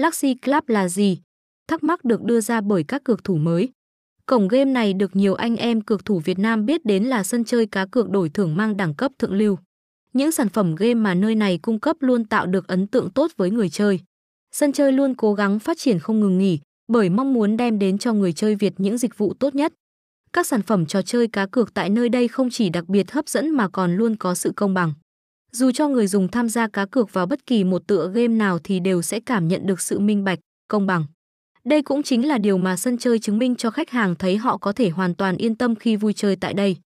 Luxy Club là gì? Thắc mắc được đưa ra bởi các cược thủ mới. Cổng game này được nhiều anh em cược thủ Việt Nam biết đến là sân chơi cá cược đổi thưởng mang đẳng cấp thượng lưu. Những sản phẩm game mà nơi này cung cấp luôn tạo được ấn tượng tốt với người chơi. Sân chơi luôn cố gắng phát triển không ngừng nghỉ, bởi mong muốn đem đến cho người chơi Việt những dịch vụ tốt nhất. Các sản phẩm trò chơi cá cược tại nơi đây không chỉ đặc biệt hấp dẫn mà còn luôn có sự công bằng. Dù cho người dùng tham gia cá cược vào bất kỳ một tựa game nào thì đều sẽ cảm nhận được sự minh bạch, công bằng. Đây cũng chính là điều mà sân chơi chứng minh cho khách hàng thấy họ có thể hoàn toàn yên tâm khi vui chơi tại đây.